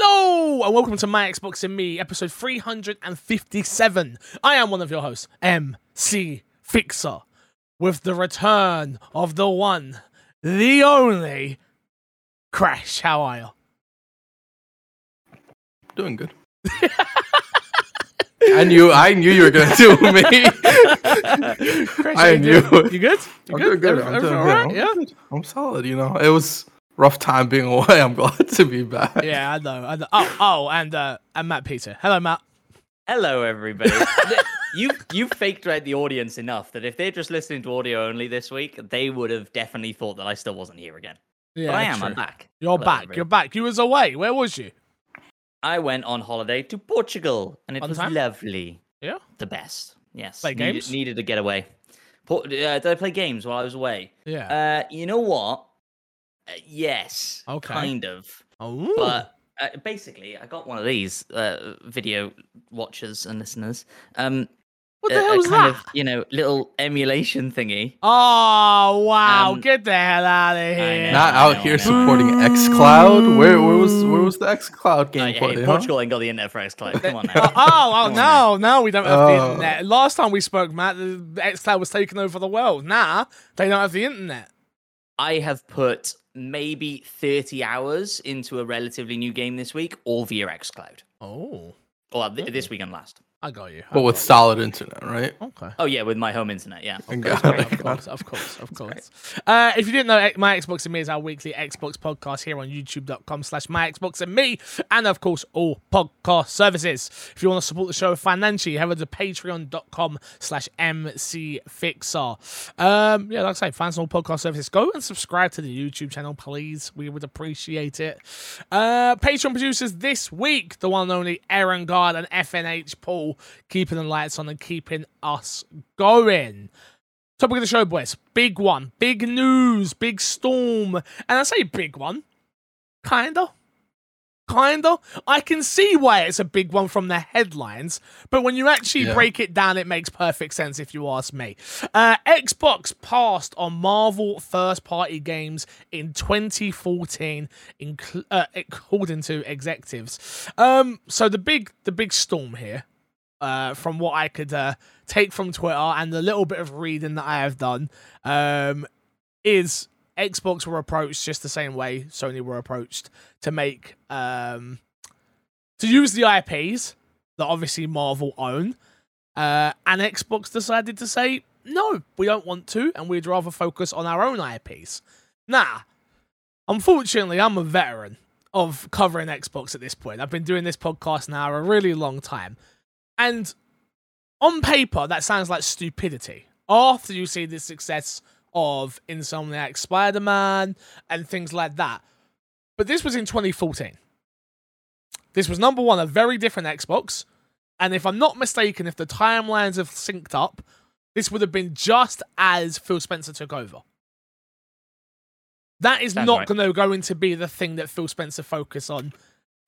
Hello and welcome to My Xbox and Me, episode 357. I am one of your hosts, MC Fixer, with the return of the one, the only Crash. How are you? Doing good. I knew I knew you were gonna do me. Crash, I you knew doing? You good? You I'm doing good. Every- I'm doing good. right? I'm Yeah. good. I'm solid. You know, it was rough time being away. I'm glad to be back. Yeah, I know. I know. Oh, oh, and uh, and Matt Peter. Hello, Matt. Hello, everybody. You you faked out the audience enough that if they're just listening to audio only this week, they would have definitely thought that I still wasn't here again. Yeah, but I am. true. I'm back. You're Hello, back. everybody. You're back. You was away. Where was you? I went on holiday to Portugal, and it Fun was time? lovely. Yeah. The best. Yes. Play needed, games? Needed to get away. Por- uh, did I play games while I was away? Yeah. Uh, you know what? Uh, yes. Okay. Kind of. oh. But uh, basically, I got one of these uh, video watchers and listeners. Um, what the a- a hell's kind that? of you know little emulation thingy. Oh wow! Um, Get the hell out of know. here! Not out know, here I know. supporting XCloud. Where where was where was the XCloud Cloud game yeah, play? huh? Portugal ain't got the internet for Xcloud. Come on Oh, now. oh, oh Come on no, no, we don't have the Oh. internet. Last time we spoke, Matt, the the xCloud was taking over the world. Nah, they don't have the internet. I have put maybe 30 hours into a relatively new game this week, all via Xcloud. Oh, Or th- this week and last. I got you. I But with got solid internet, right? okay. Oh yeah, with my home internet. Yeah. Of course, of course, of course, of course. Uh, if you didn't know, My Xbox and Me is our weekly Xbox podcast here on youtube.com slash My Xbox and Me, and of course, all podcast services. If you want to support the show financially, head over to patreon.com slash mcfixer. Um, yeah, like I say, find some all podcast services. Go and subscribe to the YouTube channel, please. We would appreciate it. Uh, Patreon producers this week, the one and only Aaron Guard and FNH Paul, keeping the lights on and keeping us going. Topic of the show, boys. Big one. Big news. Big storm. And I say big one. Kinda. Kinda. I can see why it's a big one from the headlines, but when you actually Yeah. break it down, it makes perfect sense if you ask me. Uh, Xbox passed on Marvel first party games in 2014, incl- uh, according to executives. Um, so the big, the big storm here uh, from what I could uh, take from Twitter and the little bit of reading that I have done, um, is Xbox were approached just the same way Sony were approached to make um, to use the IPs that obviously Marvel own, uh, and Xbox decided to say no, we don't want to, and we'd rather focus on our own IPs. Nah, unfortunately, I'm a veteran of covering Xbox at this point. I've been doing this podcast now a really long time. And on paper, that sounds like stupidity. After you see the success of Insomniac Spider Man and things like that. But this was in 2014. This was number one, a very different Xbox. And if I'm not mistaken, if the timelines have synced up, this would have been just as Phil Spencer took over. That is Sounds not right. going to going to be the thing that Phil Spencer focus on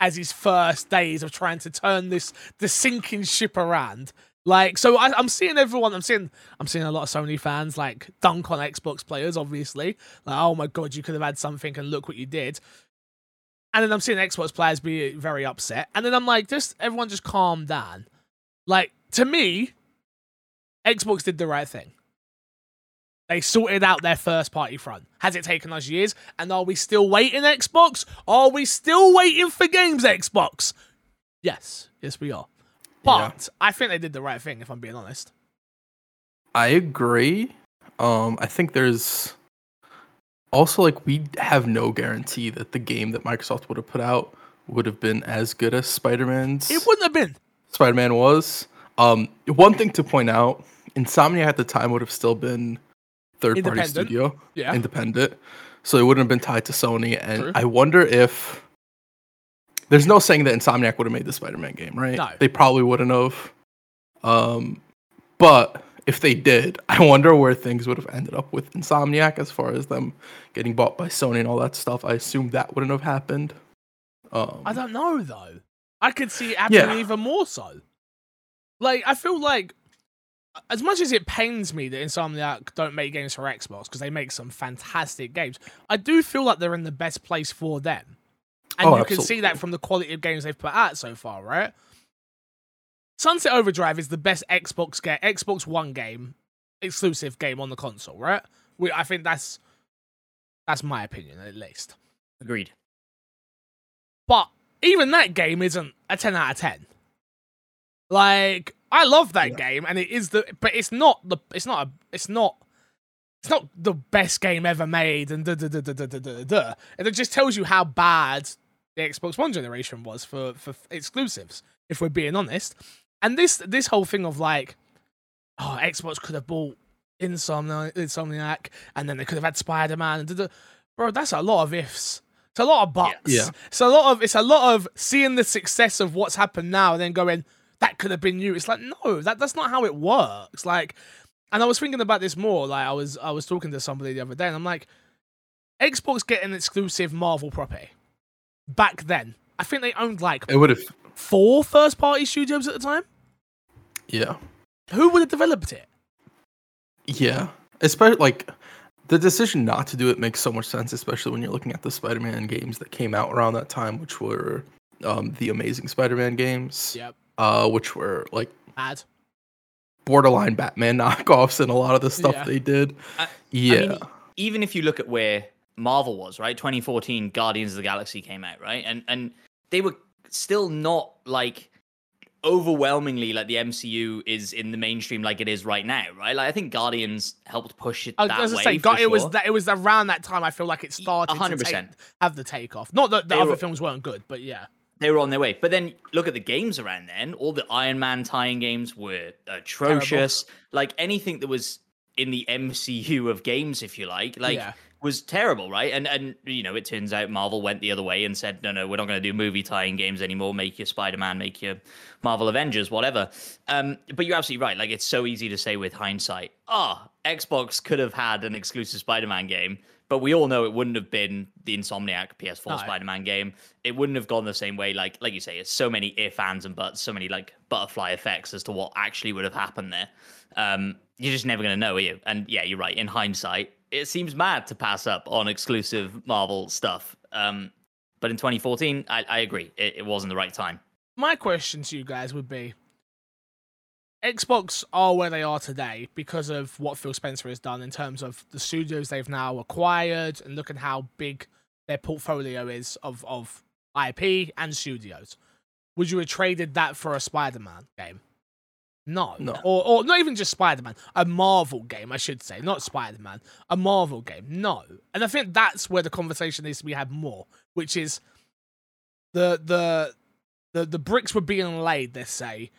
as his first days of trying to turn this the sinking ship around. Like, so I, I'm seeing everyone. I'm seeing I'm seeing a lot of Sony fans like dunk on Xbox players. Obviously, like, oh my god, you could have had something, and look what you did. And then I'm seeing Xbox players be very upset. And then I'm like, just everyone just calm down. Like to me, Xbox did the right thing. They sorted out their first party front. Has it taken us years? And are we still waiting, Xbox? Are we still waiting for games, Xbox? Yes. Yes, we are. But I think they did the right thing, if I'm being honest. I agree. Um, I think there's also like we have no guarantee that the game that Microsoft would have put out would have been as good as Spider-Man's. It wouldn't have been. Spider-Man was. Um, one thing to point out: Insomniac at the time would have still been third-party studio, Yeah. independent, so it wouldn't have been tied to Sony. And True. I wonder if there's no saying that Insomniac would have made the Spider-Man game, right? No. They probably wouldn't have. Um, but if they did, I wonder where things would have ended up with Insomniac as far as them getting bought by Sony and all that stuff. I assume that wouldn't have happened. Um, I don't know though. I could see it happening Yeah. even more so. Like I feel like as much as it pains me that Insomniac don't make games for Xbox because they make some fantastic games, I do feel like they're in the best place for them. and Oh, you can see that from the quality of games they've put out so far, right? Sunset Overdrive is the best Xbox game, Xbox One game, exclusive game on the console, right? We, I think that's that's my opinion at least. Agreed. But even that game isn't a 10 out of 10. Like I love that Yeah. game and it is the but it's not the it's not a it's not it's not the best game ever made and da da da da da da da. da. And it just tells you how bad the Xbox One generation was for for exclusives if we're being honest. And this this whole thing of like oh Xbox could have bought Insomni- Insomniac and then they could have had da, da. bro that's a lot of ifs. It's a lot of buts. Yeah. It's a lot of it's a lot of seeing the success of what's happened now and then going, that could have been you. It's like, no, that that's not how it works. Like and I was thinking about this more, like I was I was talking to somebody the other day and I'm like, Xbox get an exclusive Marvel property. Back then. I think they owned like It would have. four first party studios at the time. Yeah. Who would have developed it? Yeah. Especially like the decision not to do it makes so much sense, especially when you're looking at the Spider-Man games that came out around that time, which were um, the Amazing Spider-Man games, Yep. Uh, which were like Bad. borderline Batman knockoffs and a lot of the stuff Yeah. they did. I- yeah. I mean, even if you look at where Marvel was, right? 2014, Guardians of the Galaxy came out, right? And and they were still not like overwhelmingly like the MCU is in the mainstream like it is right now, right? Like I think Guardians helped push it I that was way. gonna say, for God, it was that it was around that time. I feel like it started to 100%. take, have the takeoff. Not that the They other were- films weren't good, but yeah, they were on their way. But then look at the games around then. All the Iron Man tie-in games were atrocious. Like anything that was in the MCU of games, if you like, like Yeah. was terrible, right? And and you know, it turns out Marvel went the other way and said, no, no, we're not going to do movie tie-in games anymore. Make your Spider-Man, make your Marvel Avengers, whatever. Um, but you're absolutely right. Like it's so easy to say with hindsight, ah, Xbox could have had an exclusive Spider-Man game. But we all know it wouldn't have been the Insomniac PS4 No. Spider-Man game. It wouldn't have gone the same way. Like, like you say, it's so many if, ands, and buts, so many like butterfly effects as to what actually would have happened there. Um, you're just never gonna know, are you? And yeah, you're right. In hindsight, it seems mad to pass up on exclusive Marvel stuff. Um, but in 2014, I, I agree, it, it wasn't the right time. my question to you guys would be Xbox are where they are today because of what Phil Spencer has done in terms of the studios they've now acquired and look at how big their portfolio is of, of IP and studios. Would you have traded that for a Spider Man game? No. No. Or, or not even just Spider Man, a Marvel game, I should say. Not Spider Man, a Marvel game. No. And I think that's where the conversation needs to be had more, which is the the the the bricks were being laid, let's say,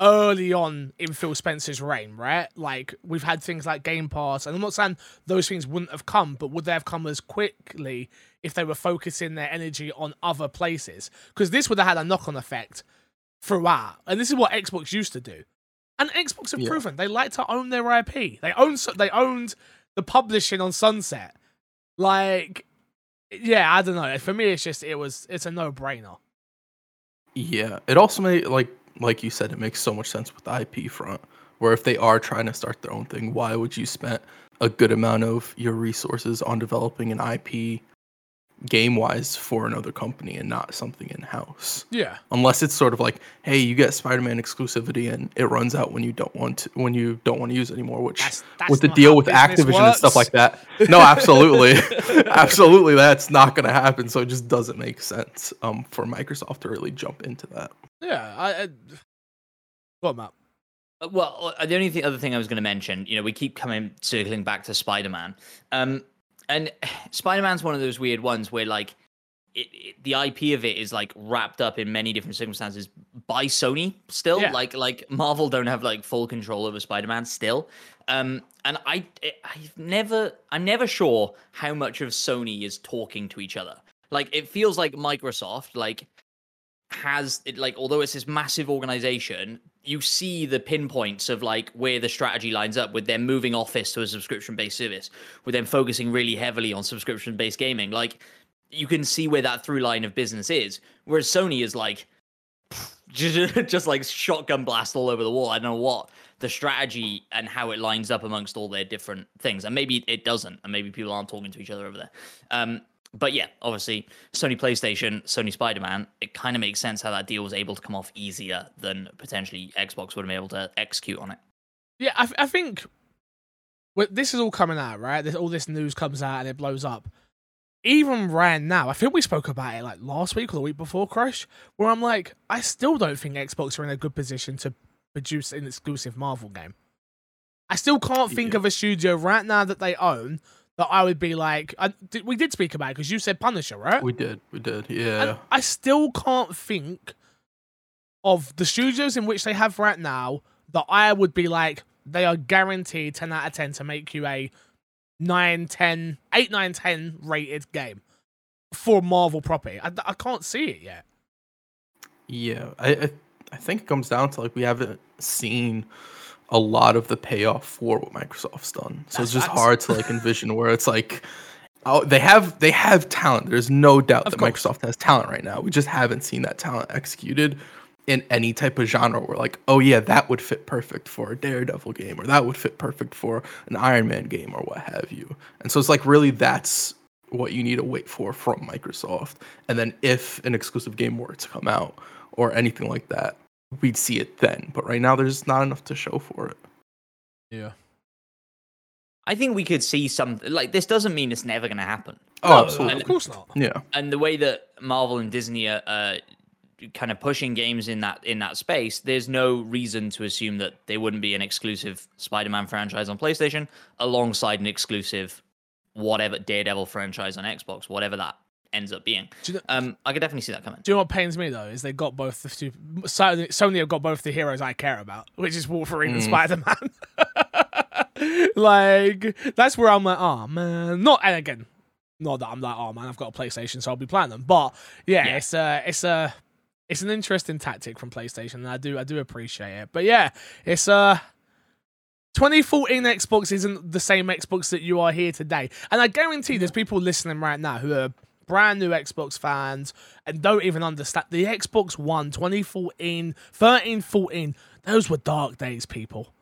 early on in Phil Spencer's reign, right? Like we've had things like Game Pass, and I'm not saying those things wouldn't have come, but would they have come as quickly if they were focusing their energy on other places? Because this would have had a knock-on effect throughout, and this is what Xbox used to do. And Xbox have Yeah. proven they like to own their IP. They own they owned the publishing on Sunset. Like, yeah, I don't know. For me, it's just it was it's a no-brainer. Yeah, it also made like like you said, it makes so much sense with the IP front. Where if they are trying to start their own thing, why would you spend a good amount of your resources on developing an IP game wise for another company and not something in house? Yeah. Unless it's sort of like, hey, you get Spider-Man exclusivity and it runs out when you don't want to, when you don't want to use it anymore. Which That's- that's with the deal with business Activision and stuff like that, no, absolutely, absolutely, that's not going to happen. So it just doesn't make sense um, for Microsoft to really jump into that. Yeah. I, I... Go on, Matt. Uh, Well, uh, the only thing, other thing I was going to mention, you know, we keep coming circling back to Spider-Man, um, and Spider-Man's one of those weird ones where like it, it, the IP of it is like wrapped up in many different circumstances by Sony still. Yeah. Like like Marvel don't have like full control over Spider-Man still. Um, and I I- I've never I'm never sure how much of Sony is talking to each other. Like it feels like Microsoft like has it like although it's this massive organization you see the pinpoints of like where the strategy lines up with them moving office to a subscription based service with them focusing really heavily on subscription based gaming. Like you can see where that through line of business is whereas sony is like just, like shotgun blast all over the wall. I don't know what the strategy and how it lines up amongst all their different things. And maybe it doesn't and maybe people aren't talking to each other over there. Um but yeah, obviously, Sony PlayStation, Sony Spider Man, it kind of makes sense how that deal was able to come off easier than potentially Xbox would have been able to execute on it. Yeah, I, I think well, this is all coming out, right? This, all this news comes out and it blows up. Even right now, I think we spoke about it like last week or the week before, Crash, where I'm like, I still don't think Xbox are in a good position to produce an exclusive Marvel game. I still can't think Yeah. of a studio right now that they own that I would be like. I, we did speak about it because you said Punisher, right? We did, we did, And yeah. I still can't think of the studios in which they have right now that I would be like, they are guaranteed 10 out of 10 to make you a 9, 10, 8, 9, 10 rated game for Marvel property. I, I can't see it yet. Yeah, I, I I think it comes down to like we haven't seen a lot of the payoff for what Microsoft's done. So That's it's just hard to like envision where it's like oh they have they have talent. There's no doubt Of that course. Microsoft has talent right now. We just haven't seen that talent executed in any type of genre where like, oh yeah, that would fit perfect for a Daredevil game or that would fit perfect for an Iron Man game or what have you. And so it's like really that's what you need to wait for from Microsoft. And then if an exclusive game were to come out or anything like that, we'd see it then. But right now there's not enough to show for it. Yeah. I think we could see some like this doesn't mean it's never going to happen. Oh, absolutely. and, Of course not. Yeah. and the way that Marvel and Disney are uh, kind of pushing games in that in that space, there's no reason to assume that they wouldn't be an exclusive Spider-Man franchise on PlayStation alongside an exclusive whatever Daredevil franchise on Xbox, whatever that ends up being. Do you know- Um, I could definitely see that coming. Do you know what pains me though? Is they got both the two. Sony Sony have got both the heroes I care about, which is Wolverine and Mm. Spider Man. like that's where I'm like, oh man. Not and again, not that I'm like, oh man, I've got a PlayStation, so I'll be playing them. But yeah, Yeah. it's a, it's a, it's an interesting tactic from PlayStation, and I do, I do appreciate it. But yeah, it's uh 2014 Xbox isn't the same Xbox that you are here today. And I guarantee there's people listening right now who are brand new Xbox fans and don't even understand the Xbox One 2014, 13, 14. Those were dark days, people.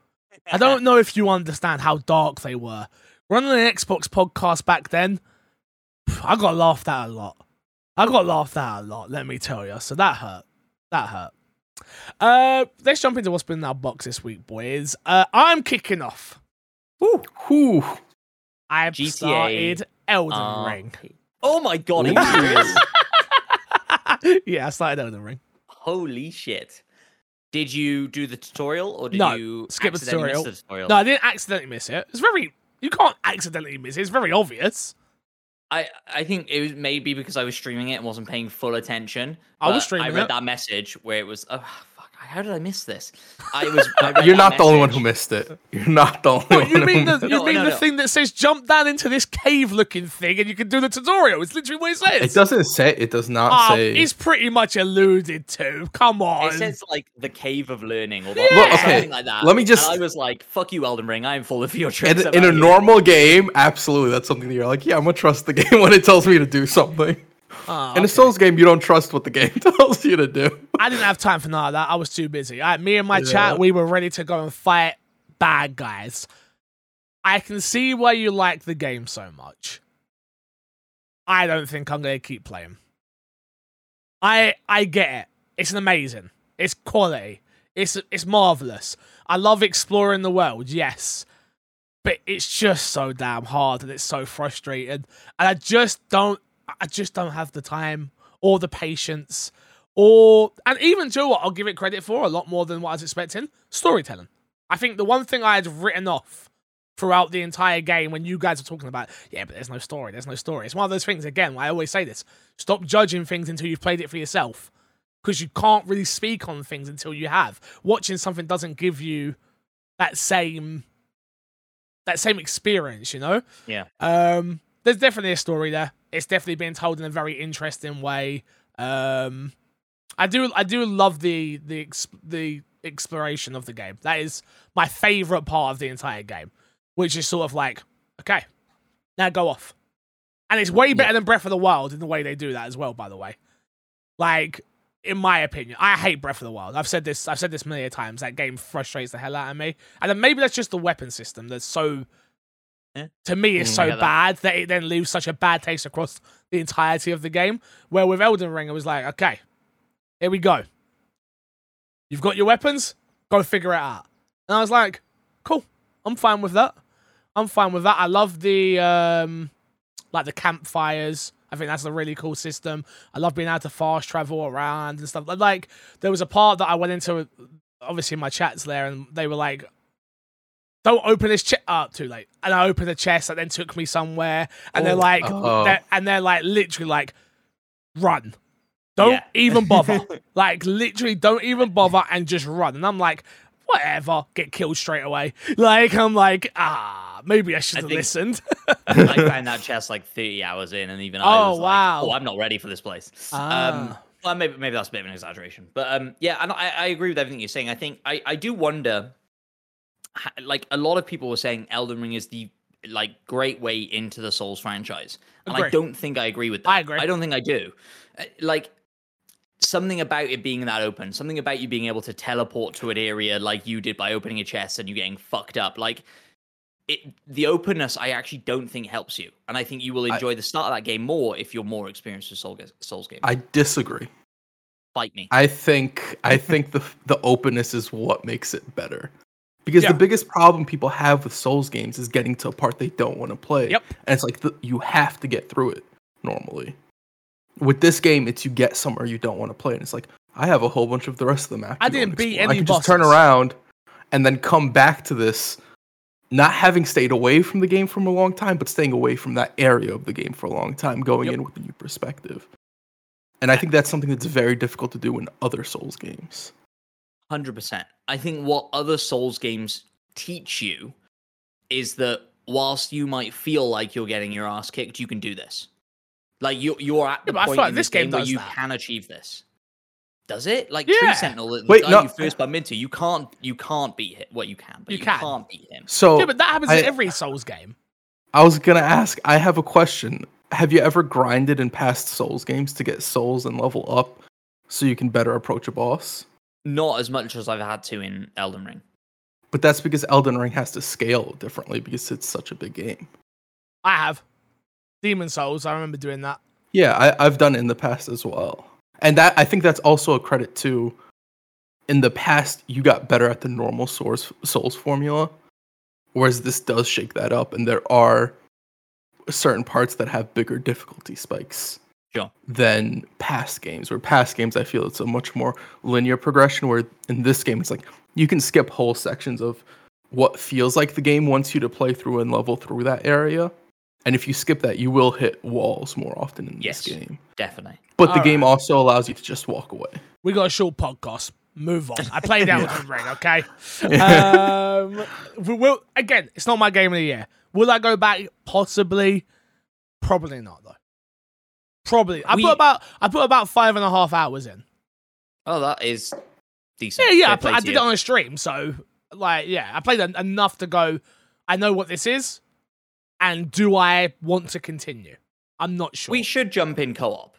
I don't know if you understand how dark they were. Running an Xbox podcast back then, I got laughed at a lot. I got laughed at a lot, let me tell you. So that hurt. That hurt. Uh, let's jump into what's been in our box this week, boys. Uh, I'm kicking off. Whew. I've GTA, started Elden uh, Ring. Oh my god, are you Ooh. serious? yeah, I started Elden Ring. Holy shit. Did you do the tutorial or did No, you skip the accidentally miss tutorial. the tutorial? No, I didn't accidentally miss it. It's very. You can't accidentally miss it. It's very obvious. I, I think it was maybe because I was streaming it and wasn't paying full attention. I was but streaming I read it. that message where it was, oh fuck, how did I miss this? I was. I You're not the only one who missed it. You're not the only What, one you who mean the you No, mean no, the no. thing that says jump down into this cave looking thing and you can do the tutorial? It's literally what it says. It doesn't say. It does not Oh, say. it's pretty much alluded to. Come on. It says like the cave of learning or Yeah. something okay, like that. let me And just- I was like, "Fuck you, Elden Ring. I am full of your in, tricks." in about a you." normal game, absolutely, that's something that you're like, yeah, I'm gonna trust the game when it tells me to do something. Ah, In a. Souls game, you don't trust what the game tells you to do. I didn't have time for none of that. I was too busy. Right, me and my Yeah. chat, we were ready to go and fight bad guys. I can see why you like the game so much. I don't think I'm gonna keep playing. I I get it. It's amazing. It's quality. It's it's marvelous. I love exploring the world. Yes. But it's just so damn hard and it's so frustrating. And I just don't I just don't have the time or the patience or and even Joe what I'll give it credit for a lot more than what I was expecting. Storytelling. I think the one thing I had written off throughout the entire game when you guys were talking about, yeah, but there's no story, there's no story. It's one of those things again, I always say this. Stop judging things until you've played it for yourself. Because you can't really speak on things until you have. Watching something doesn't give you that same that same experience, you know? Yeah. Um there's definitely a story there. It's definitely being told in a very interesting way. Um I do I do love the the the exploration of the game. That is my favorite part of the entire game, which is sort of like, okay, now go off. And it's way better than Breath of the Wild in the way they do that as well, by the way. Like, in my opinion, I hate Breath of the Wild. I've said this I've said this many times. That game frustrates the hell out of me. And then maybe that's just the weapon system that's so Yeah. to me is Mm, so that. bad that it then leaves such a bad taste across the entirety of the game. Where with Elden Ring, it was like, okay, here we go. You've got your weapons, go figure it out. And I was like, cool, I'm fine with that. I'm fine with that. I love the um like the campfires. I think that's a really cool system. I love being able to fast travel around and stuff. Like there was a part that I went into obviously in my chats there and they were like don't open this chest up too late. And I opened the chest that then took me somewhere and they're Oh. like Oh. they're, and they're like literally like run. Don't Yeah. even bother. like literally don't even bother and just run. And I'm like whatever, get killed straight away. Like I'm like ah, maybe I should have think- listened. I found that chest like 30 hours in, and even I Oh, was wow. like, "Oh, I'm not ready for this place." Um, Ah. well, maybe maybe that's a bit of an exaggeration, but um, yeah, and I, I agree with everything you're saying. I think I I do wonder, ha- like a lot of people were saying, Elden Ring is the like great way into the Souls franchise, and I don't think I agree with that. I agree. I don't think I do. Uh, Like something about it being that open, something about you being able to teleport to an area like you did by opening a chest and you getting fucked up, like it the openness I actually don't think helps you. And I think you will I- enjoy the start of that game more if you're more experienced with Soul, Souls games. I disagree. Fight me. I think I think the the openness is what makes it better. Because Yeah. the biggest problem people have with Souls games is getting to a part they don't want to play. Yep. And it's like the, you have to get through it normally. With this game, it's you get somewhere you don't want to play, and it's like I have a whole bunch of the rest of the map. I didn't beat any I could just turn around and then come back to this, not having stayed away from the game from a long time, but staying away from that area of the game for a long time, going Yep. in with a new perspective. And I think that's something that's very difficult to do in other Souls games. Hundred percent. I think what other Souls games teach you is that whilst you might feel like you're getting your ass kicked, you can do this. Like you, you're at the but I feel point like in this this game, game where you that. can achieve this. Does it? Like Yeah. Tree Sentinel, the Wait, guy no. you first bump into, you can't, you can't beat him. Well, you can, but You you, can. can't beat him. So yeah, but that happens I- in every Souls game. I was gonna ask. I have a question. Have you ever grinded in past Souls games to get souls and level up, so you can better approach a boss? Not as much as I've had to in Elden Ring. But that's because Elden Ring has to scale differently because it's such a big game. I have. Demon Souls, I remember doing that. Yeah, I, I've done it in the past as well, and that I think that's also a credit to. In the past, you got better at the normal Souls Souls formula, whereas this does shake that up, and there are certain parts that have bigger difficulty spikes. Sure. Than past games. Where past games, I feel it's a much more linear progression. Where in this game, it's like you can skip whole sections of what feels like the game wants you to play through and level through that area. And if you skip that, you will hit walls more often in Yes. this game. Definitely. But the Alright. game also allows you to just walk away. We got a short podcast. Move on. I played Elden Ring, okay? um, we will, again, it's not my game of the year. Will I go back? Possibly. Probably not, though. Probably. I We- put about I put about five and a half hours in. Oh, that is decent. Yeah, yeah. I, pl- I did you. it on a stream, so like, yeah, I played en- enough to go. I know what this is, and do I want to continue? I'm not sure. We should jump in co-op.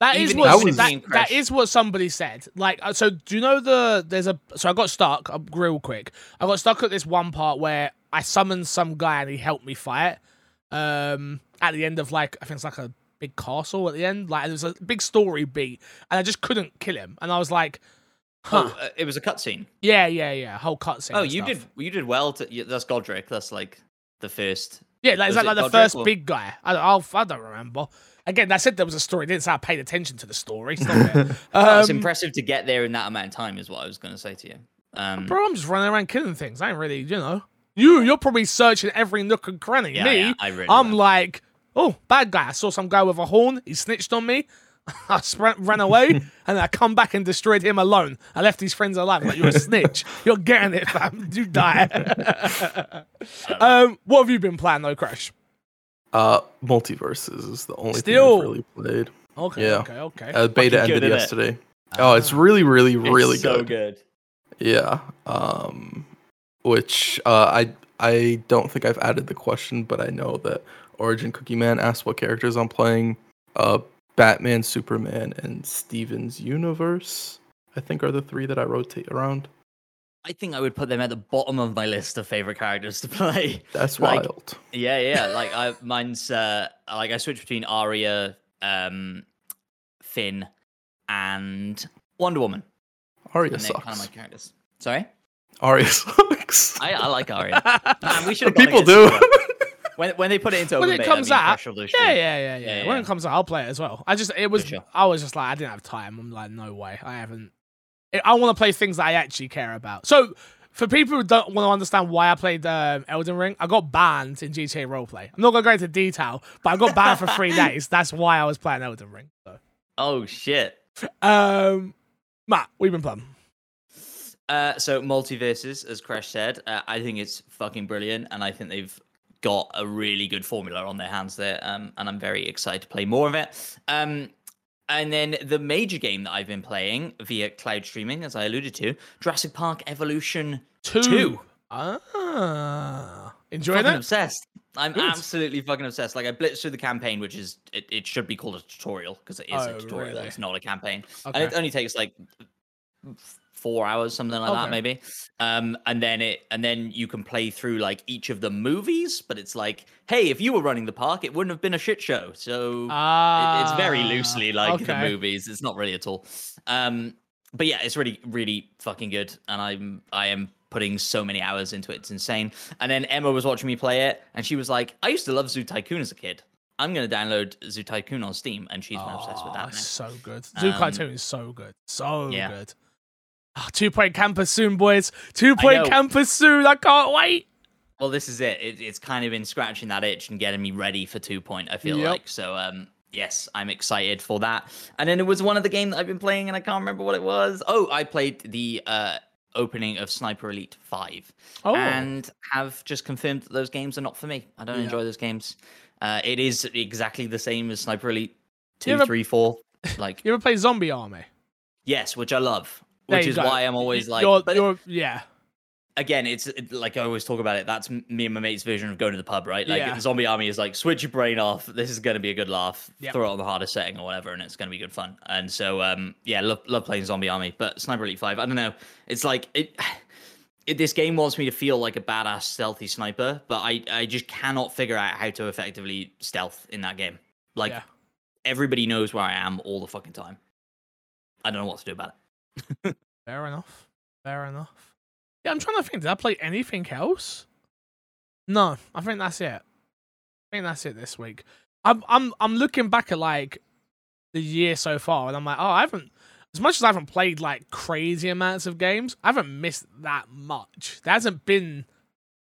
That is Even what if that, that crashed. is what somebody said. Like, uh, so do you know the there's a so I got stuck uh, real quick. I got stuck at this one part where I summoned some guy and he helped me fight. Um, at the end of like I think it's like a big castle at the end. Like there's a big story beat, and I just couldn't kill him. And I was like, huh, Oh, it was a cutscene. yeah, yeah, yeah, whole cutscene. Oh, you stuff. did. You did well. To, that's Godrick. That's like the first. Yeah, like, is that like the first or- big guy? I, I'll, I don't remember. Again, I said there was a story. Didn't say I paid attention to the story. Stop it. Oh, it's Um, impressive to get there in that amount of time. Is what I was going to say to you. Um, Bro, I'm just running around killing things. I ain't really, you know. You, you're probably searching every nook and cranny. yeah, Me, yeah, I really. I'm am. like, oh, bad guy. I saw some guy with a horn. He snitched on me. I sprint, ran away, and I come back and destroyed him alone. I left his friends alive. Like you're a snitch. You're getting it, fam. You die. um, what have you been playing though, Crash? Uh, MultiVersus is the only Still. thing I've really played. Okay, Yeah. okay, okay. Uh, beta ended good, innit? yesterday. Oh, it's really, really, It's really so good. good. Yeah. Um, which uh, I I don't think I've added the question, but I know that Origin Cookie Man asked what characters I'm playing. Uh, Batman, Superman, and Steven's Universe. I think are the three that I rotate around. I think I would put them at the bottom of my list of favorite characters to play. That's Like- wild. Yeah, yeah. Like I mine's uh like I switch between Arya, um Finn, and Wonder Woman. Arya And sucks. kind of my characters. Sorry? Arya sucks. I, I like Arya. Man, we should People do. When when they put it into when it beta, comes me and out, yeah, yeah, yeah, yeah, Yeah, When it comes out, I'll play it as well. I just, it was, sure. I was just like, I didn't have time. I'm like, no way, I haven't. I- I want to play things that I actually care about. So, for people who don't want to understand why I played um, Elden Ring, I got banned in GTA Roleplay. I'm not gonna go into detail, but I got banned for three days. That's why I was playing Elden Ring. So, Oh shit. um, Matt, we've been playing. Uh, so MultiVersus, as Crash said, uh, I think it's fucking brilliant, and I think they've got a really good formula on their hands there. Um, and I'm very excited to play more of it. Um, and then the major game that I've been playing via cloud streaming, as I alluded to, Jurassic Park Evolution Two. Two. Ah, fucking it? obsessed. I'm Good. absolutely fucking obsessed. Like I blitzed through the campaign, which is it, it should be called a tutorial because it is Oh, a tutorial. really? It's not a campaign, Okay. and it only takes like four hours, something like Okay. that, maybe. Um, and then it and then you can play through like each of the movies, but it's like, hey, if you were running the park, it wouldn't have been a shit show. So it- it's very Ah, loosely like the movies. It's not really at all. Um, but yeah, it's really, really fucking good, and I'm I am putting so many hours into it. It's insane. And then Emma was watching me play it, and she was like, "I used to love Zoo Tycoon as a kid. I'm gonna download Zoo Tycoon on Steam," and she's been obsessed with Oh, that. Now. so good. Zoo Um, Tycoon is so good. So yeah. good. Ah, two point campus soon, boys. Two point campus soon. I can't wait. Well, this is it. it. It's kind of been scratching that itch and getting me ready for two point. I feel Yep. like so. Um, yes, I'm excited for that. And then it was one of the game that I've been playing, and I can't remember what it was. Oh, I played the uh opening of Sniper Elite Five, Oh, and have just confirmed that those games are not for me. I don't Yeah. enjoy those games. Uh, it is exactly the same as Sniper Elite two, ever- three, four. Like you ever play Zombie Army? yes, which I love. Which is go. why I'm always like, you're, you're, yeah, again, it's it, like I always talk about it. That's me and my mate's version of going to the pub, right? Like Yeah. Zombie Army is like switch your brain off. This is going to be a good laugh. Yep. Throw it on the hardest setting or whatever, and it's going to be good fun. And so, um, yeah, love love playing Zombie Army. But Sniper Elite Five, I don't know. It's like it. It, this game wants me to feel like a badass stealthy sniper, but I, I just cannot figure out how to effectively stealth in that game. Like yeah. everybody knows where I am all the fucking time. I don't know what to do about it. Fair enough. Fair enough. Yeah, I'm trying to think. Did I play anything else? No, I think that's it. I think that's it this week. I'm I'm I'm looking back at like the year so far, and I'm like, oh, I haven't. As much as I haven't played like crazy amounts of games, I haven't missed that much. There hasn't been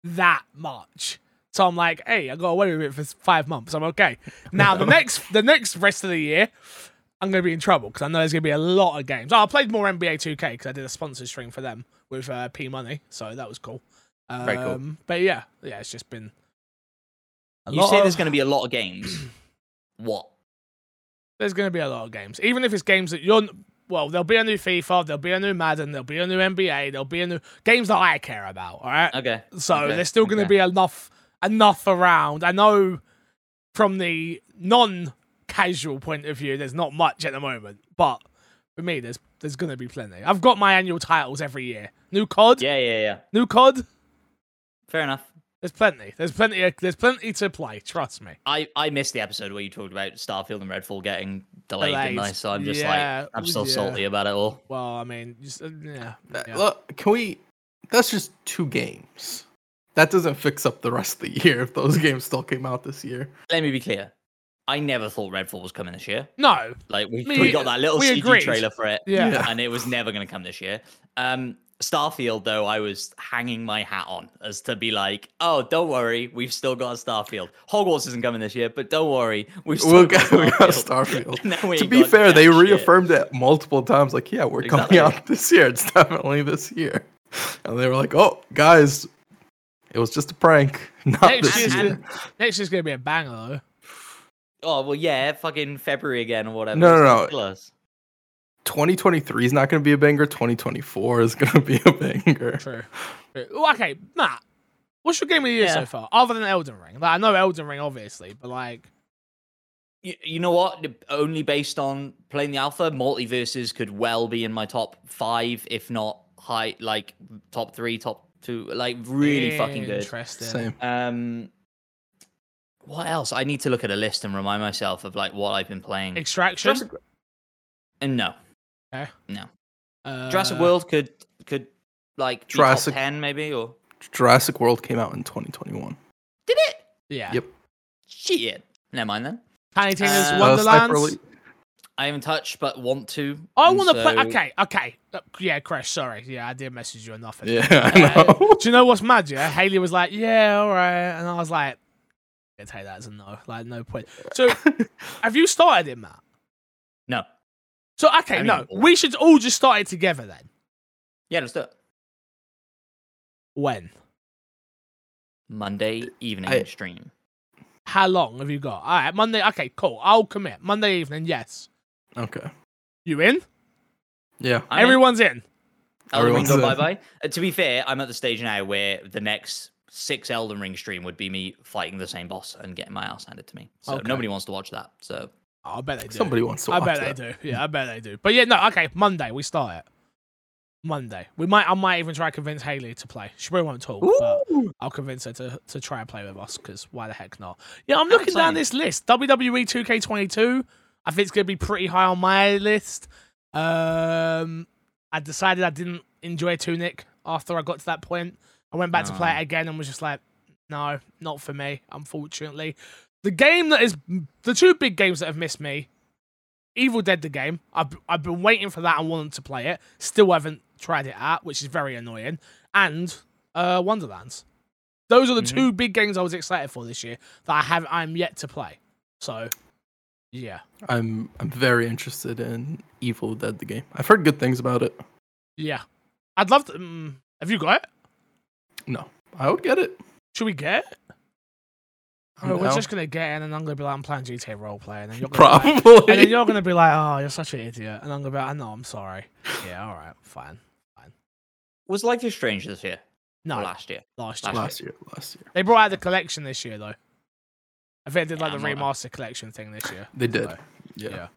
that much. So I'm like, hey, I got away with it for five months. I'm okay. Now the next the next rest of the year, I'm gonna be in trouble because I know there's gonna be a lot of games. Oh, I played more NBA 2K because I did a sponsor stream for them with uh, P Money, so that was cool. Um, Very cool. But yeah, yeah, it's just been. A You lot say of- there's going to be a lot of games. what? there's going to be a lot of games, even if it's games that you're. Well, there'll be a new FIFA, there'll be a new Madden, there'll be a new NBA, there'll be a new games that I care about. All right. Okay. So okay, there's still going to okay. be enough enough around. I know from the non-casual point of view, there's not much at the moment, but for me, there's there's going to be plenty. I've got my annual titles every year. New COD, Yeah, yeah, yeah. new COD. Fair enough. There's plenty. There's plenty. Of, there's plenty to play. Trust me. I, I missed the episode where you talked about Starfield and Redfall getting delayed, didn't I? So I'm just Yeah, like, I'm still yeah. salty about it all. Well, I mean, just, uh, yeah. Uh, yeah. Look, can we? That's just two games. That doesn't fix up the rest of the year if those games still came out this year. Let me be clear. I never thought Redfall was coming this year. No. Like we, Me- we got that little we CG agreed. trailer for it, Yeah. Yeah. and it was never going to come this year. Um, Starfield, though, I was hanging my hat on as to be like, oh, don't worry, we've still got Starfield. Hogwarts isn't coming this year, but don't worry, we've still We'll got get, we got Starfield. Starfield. And then we to be fair, they jack shit. reaffirmed it multiple times. Like, yeah, we're Exactly. coming out this year. It's definitely this year. And they were like, oh, guys, it was just a prank. Not Next this year's, year. gonna, next year's gonna be a banger though. Oh well, yeah, fucking February again or whatever. No, no, no. 2023 is not going to be a banger. 2024 is going to be a banger. True. True. Ooh, Okay, Matt. What's your game of the year Yeah. so far, other than Elden Ring? Like, I know Elden Ring, obviously, but like, You, you know what? Only based on playing the alpha, MultiVersus could well be in my top five, if not high, like top three, top two, like really fucking good. Interesting. Same. Um, what else? I need to look at a list and remind myself of like what I've been playing. Extraction. Jurassic... And no, Okay. no. Uh, Jurassic World could could like be Jurassic- top ten maybe or Jurassic World came out in 2021. did it? Yeah. Yep. Shit. Never mind then. Tiny Tina's Uh, Uh, Sniper Wonderlands. I haven't touched but want to. I want to play. Okay, okay. Uh, yeah, Crash. Sorry. Yeah, I did message you enough. Yeah, I Uh, know. do you know what's mad? Yeah, Haley was like, "Yeah, all right," and I was like, "Yeah, take that as a no. Like, no point." So, have you started it, Matt? No. So, okay, I no, mean- we should all just start it together then. Yeah, let's do it. When? Monday evening I- stream. How long have you got? All right, Monday. Okay, cool. I'll commit. Monday evening. Yes. okay. You in? Yeah. I'm. Everyone's in. Elden Ring Everyone's go in. bye bye. Uh, to be fair, I'm at the stage now where the next six Elden Ring stream would be me fighting the same boss and getting my ass handed to me. So Okay. nobody wants to watch that. So Oh, I bet they do. Somebody wants to I bet that. they do. Yeah, I bet they do. But yeah, no. Okay, Monday we start it. Monday. We might. I might even try to convince Haley to play. She probably won't talk, but I'll convince her to, to try and play with us because why the heck not? Yeah, I'm looking down this list. WWE 2K22. I think it's going to be pretty high on my list. Um, I decided I didn't enjoy Tunic after I got to that point. I went back to play it again and was just like, no, not for me, unfortunately. The game that is the two big games that have missed me Evil Dead the game. I've I've been waiting for that and wanting to play it. Still haven't tried it out, which is very annoying. And uh Wonderlands. Those are the Mhm. two big games I was excited for this year that I have I'm yet to play. So yeah. I'm I'm very interested in Evil Dead the game. I've heard good things about it. Yeah. I'd love to um, have you got it? No, I would get it. Should we get it? I'm Or we're just gonna get in, and then I'm gonna be like, I'm playing GTA roleplay and then you're gonna be like- Probably. and then you're gonna be like, Oh, you're such an idiot and I'm gonna be like, I know, I'm sorry. Yeah, alright, fine. fine. was Life is Strange this year? No, last year? last year. last year. Last year. They brought out the collection this year, though. I think they did like Yeah, the I'm remaster collection thing this year. They did. So, Yeah. yeah.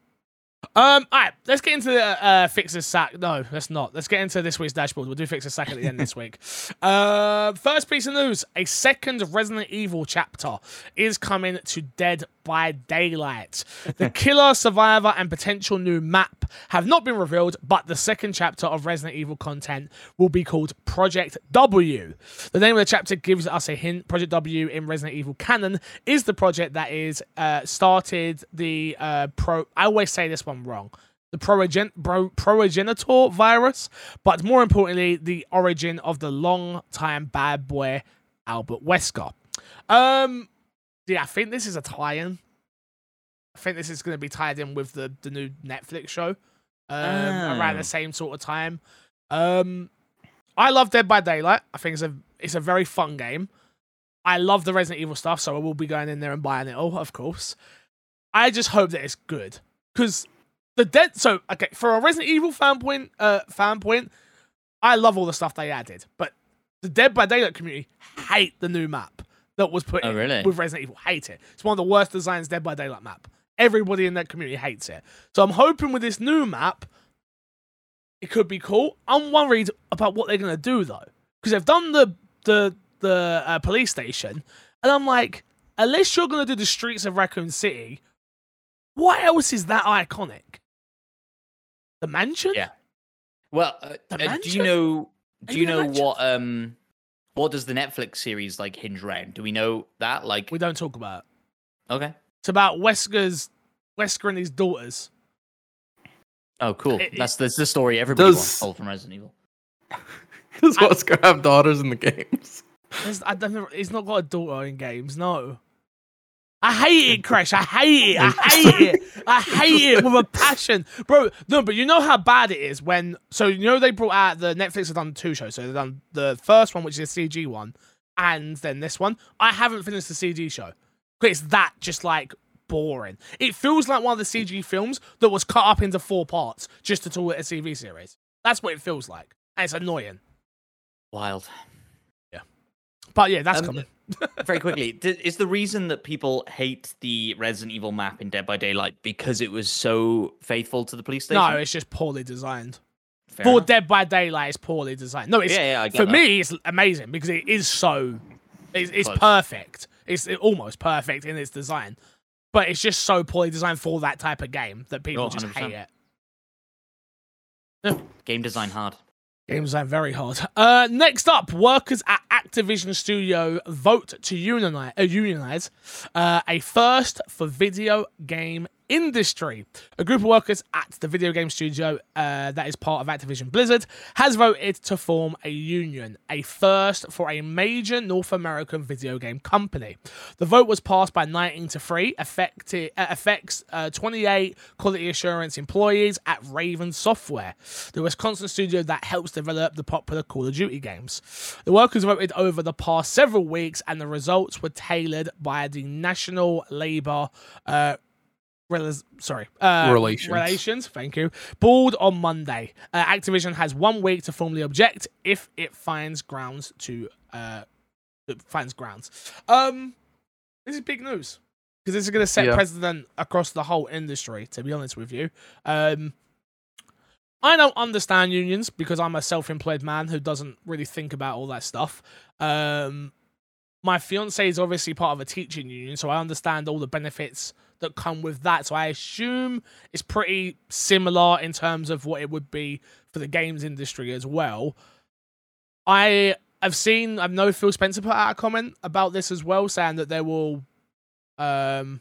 Um. All right. Let's get into the uh, fixes sack. No, let's not. Let's get into this week's dashboard. We'll do fixes sack at the end this week. Uh, first piece of news: a second Resident Evil chapter is coming to Dead by Daylight. The killer, survivor, and potential new map have not been revealed, but the second chapter of Resident Evil content will be called Project W. The name of the chapter gives us a hint. Project W in Resident Evil canon is the project that is uh, started the uh, pro. I always say this one wrong. The progen- pro- progenitor virus, but more importantly, the origin of the long-time bad boy Albert Wesker. Um, yeah, I think this is a tie-in. I think this is going to be tied in with the the new Netflix show um, around Oh. the same sort of time. Um, I love Dead by Daylight. I think it's a it's a very fun game. I love the Resident Evil stuff, so I will be going in there and buying it all, of course. I just hope that it's good because the dead. So okay, for a Resident Evil fan point, uh, fan point, I love all the stuff they added, but the Dead by Daylight community hate the new map that was put Oh, in really? with Resident Evil. Hate it. It's one of the worst designs Dead by Daylight map. Everybody in that community hates it. So I'm hoping with this new map, it could be cool. I'm worried about what they're gonna do though, because they've done the the the uh, police station, and I'm like, unless you're gonna do the streets of Raccoon City, what else is that iconic? The mansion? Yeah. Well, uh, uh, do you know? Do you know what? Um, what does the Netflix series like hinge around? Do we know that? Like, We don't talk about. It. okay. It's about Wesker's Wesker and his daughters. Oh, cool. It- it- that's that's the story everybody Does- wants told from Resident Evil. Does I- Wesker have daughters in the games? There's, I don't know, he's not got a daughter in games. No. I hate it, Crash. I hate it. I hate it. I hate it with a passion, bro. No, but you know how bad it is when. So you know they brought out the Netflix have done two shows. So they've done the first one, which is a CG one, and then this one. I haven't finished the CG show. It's that just like boring. It feels like one of the CG films that was cut up into four parts just to call it a TV series. That's what it feels like, and it's annoying. Wild. But yeah, that's Um, coming. Very quickly, is the reason that people hate the Resident Evil map in Dead by Daylight because it was so faithful to the police station? No, it's just poorly designed. fair for enough. Dead by Daylight, it's poorly designed. No, it's Yeah, yeah, for that. me, it's amazing because it is so, it's, it's perfect. It's almost perfect in its design, but it's just so poorly designed for that type of game that people Oh, just 100%. hate it. Game design hard. Game are very hard. Uh, next up, workers at Activision Studio vote to unionize, uh, unionize uh, a first for video game industry. A group of workers at the video game studio uh, that is part of Activision Blizzard has voted to form a union, a first for a major North American video game company. The vote was passed by 19 to 3, affecti- uh, affects uh, 28 quality assurance employees at Raven Software, the Wisconsin studio that helps develop the popular Call of Duty games. The workers voted over the past several weeks, and the results were tailored by the National Labor Relis- sorry, uh, Relations. Relations. Thank you. Board on Monday. Uh, Activision has one week to formally object if it finds grounds to uh, finds grounds. Um, this is big news because this is going to set Yeah. precedent across the whole industry. To be honest with you, um, I don't understand unions because I'm a self-employed man who doesn't really think about all that stuff. Um, my fiance is obviously part of a teaching union, so I understand all the benefits that come with that. So I assume it's pretty similar in terms of what it would be for the games industry as well. I have seen, I know Phil Spencer put out a comment about this as well, saying that they will. Um,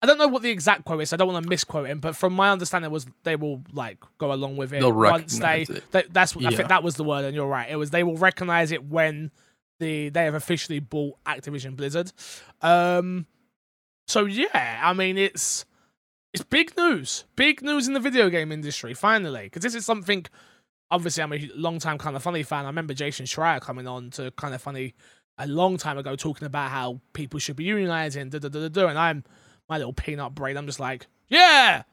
I don't know what the exact quote is. I don't want to misquote him, but from my understanding, was they will like go along with it They'll once they. it. they- that's I Yeah. think that was the word, and you're right. It was they will recognize it when the they have officially bought Activision Blizzard. Um, so yeah, I mean it's it's big news, big news in the video game industry finally, because this is something. Obviously, I'm a long time Kinda Funny fan. I remember Jason Schreier coming on to Kinda Funny a long time ago, talking about how people should be unionizing, da da da da da. And I'm my little peanut brain. I'm just like, yeah,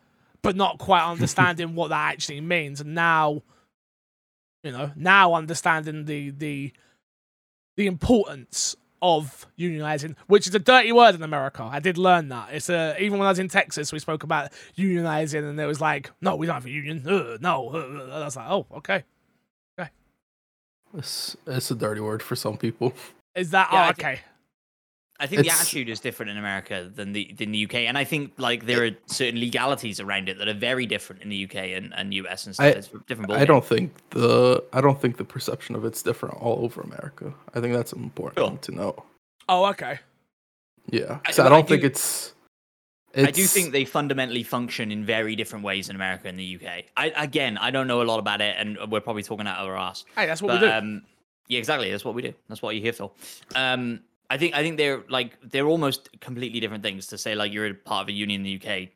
but not quite understanding what that actually means. And now, you know, now understanding the the the importance of unionizing, which is a dirty word in America. I did learn that. It's a even when I was in Texas, we spoke about unionizing, and it was like, no, we don't have a union. Ugh, no, uh, and I was like, oh, okay. Okay. It's, it's a dirty word for some people. Is that Yeah, oh, I thi- okay? I think the attitude is different in America than the than the UK, and I think like there are certain legalities around it that are very different in the UK and, and US and stuff. I- it's different. I don't think the I don't think the perception of it's different all over America. I think that's important Sure. thing to know. Oh, okay. Yeah, I- I, I don't do- think it's, it's. I do think they fundamentally function in very different ways in America and the UK. I again, I don't know a lot about it, and we're probably talking out of our ass. Hey, that's what but we do. um, yeah, exactly. That's what we do. That's what you're here for. Um, I think I think they're like they're almost completely different things. To say like you're a part of a union in the UK,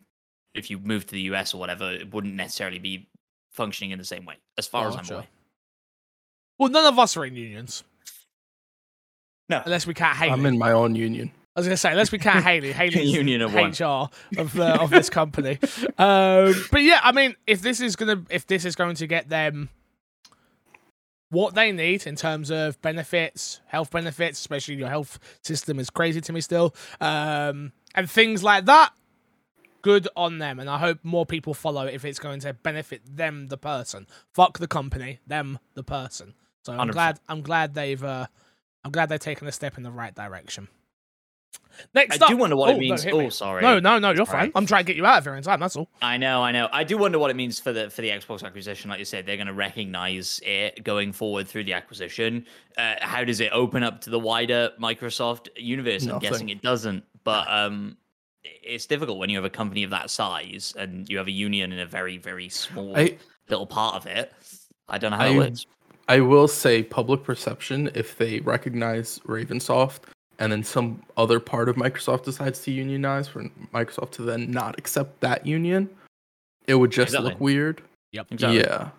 if you move to the US or whatever, it wouldn't necessarily be functioning in the same way, as far as I'm Gotcha. aware. well, none of us are in unions No, unless we count Haley. I'm in my own union. I was gonna say, unless we count Haley, Haley's Union of. HR of the, of this company. Um, but yeah, I mean, if this is gonna, if this is going to get them what they need in terms of benefits, health benefits, especially your health system is crazy to me still, um, and things like that. Good on them, and I hope more people follow if it's going to benefit them, the person. Fuck the company, them, the person. So I'm 100%. glad. I'm glad they've. Uh, I'm glad they've taken a step in the right direction. Next I up, do wonder what Oh, it means. hit me. oh, sorry. No, no, no, you're Sorry. fine. I'm trying to get you out of here in time. That's all. I know, I know. I do wonder what it means for the for the Xbox acquisition. Like you said, they're going to recognize it going forward through the acquisition. Uh, how does it open up to the wider Microsoft universe? I'm guessing it doesn't. But um, it's difficult when you have a company of that size and you have a union in a very very small I little part of it. I don't know how I- it works. I will say public perception if they recognize Ravensoft and then some other part of Microsoft decides to unionize for Microsoft to then not accept that union, it would just Exactly. look weird. Exactly. Yeah.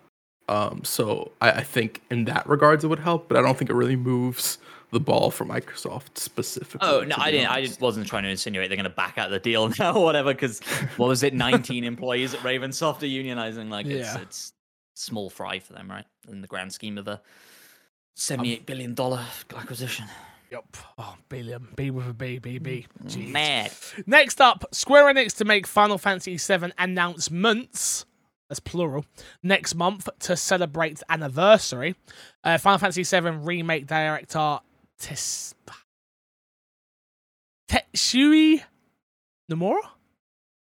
Um, so I, I think in that regards it would help, but I don't think it really moves the ball for Microsoft specifically. Oh no, I didn't. I just wasn't trying to insinuate they're going to back out the deal now or whatever. Because what was it? Nineteen employees at Ravensoft are unionizing. Like it's Yeah. it's small fry for them, right? In the grand scheme of a seventy-eight billion dollar acquisition. Yep. Oh, billion. B with a B, B, B. Jeez. Mad. Next up, Square Enix to make Final Fantasy VII announcements. that's plural, next month to celebrate the anniversary. Uh, Final Fantasy VII Remake director Tes- Tetsui Nomura?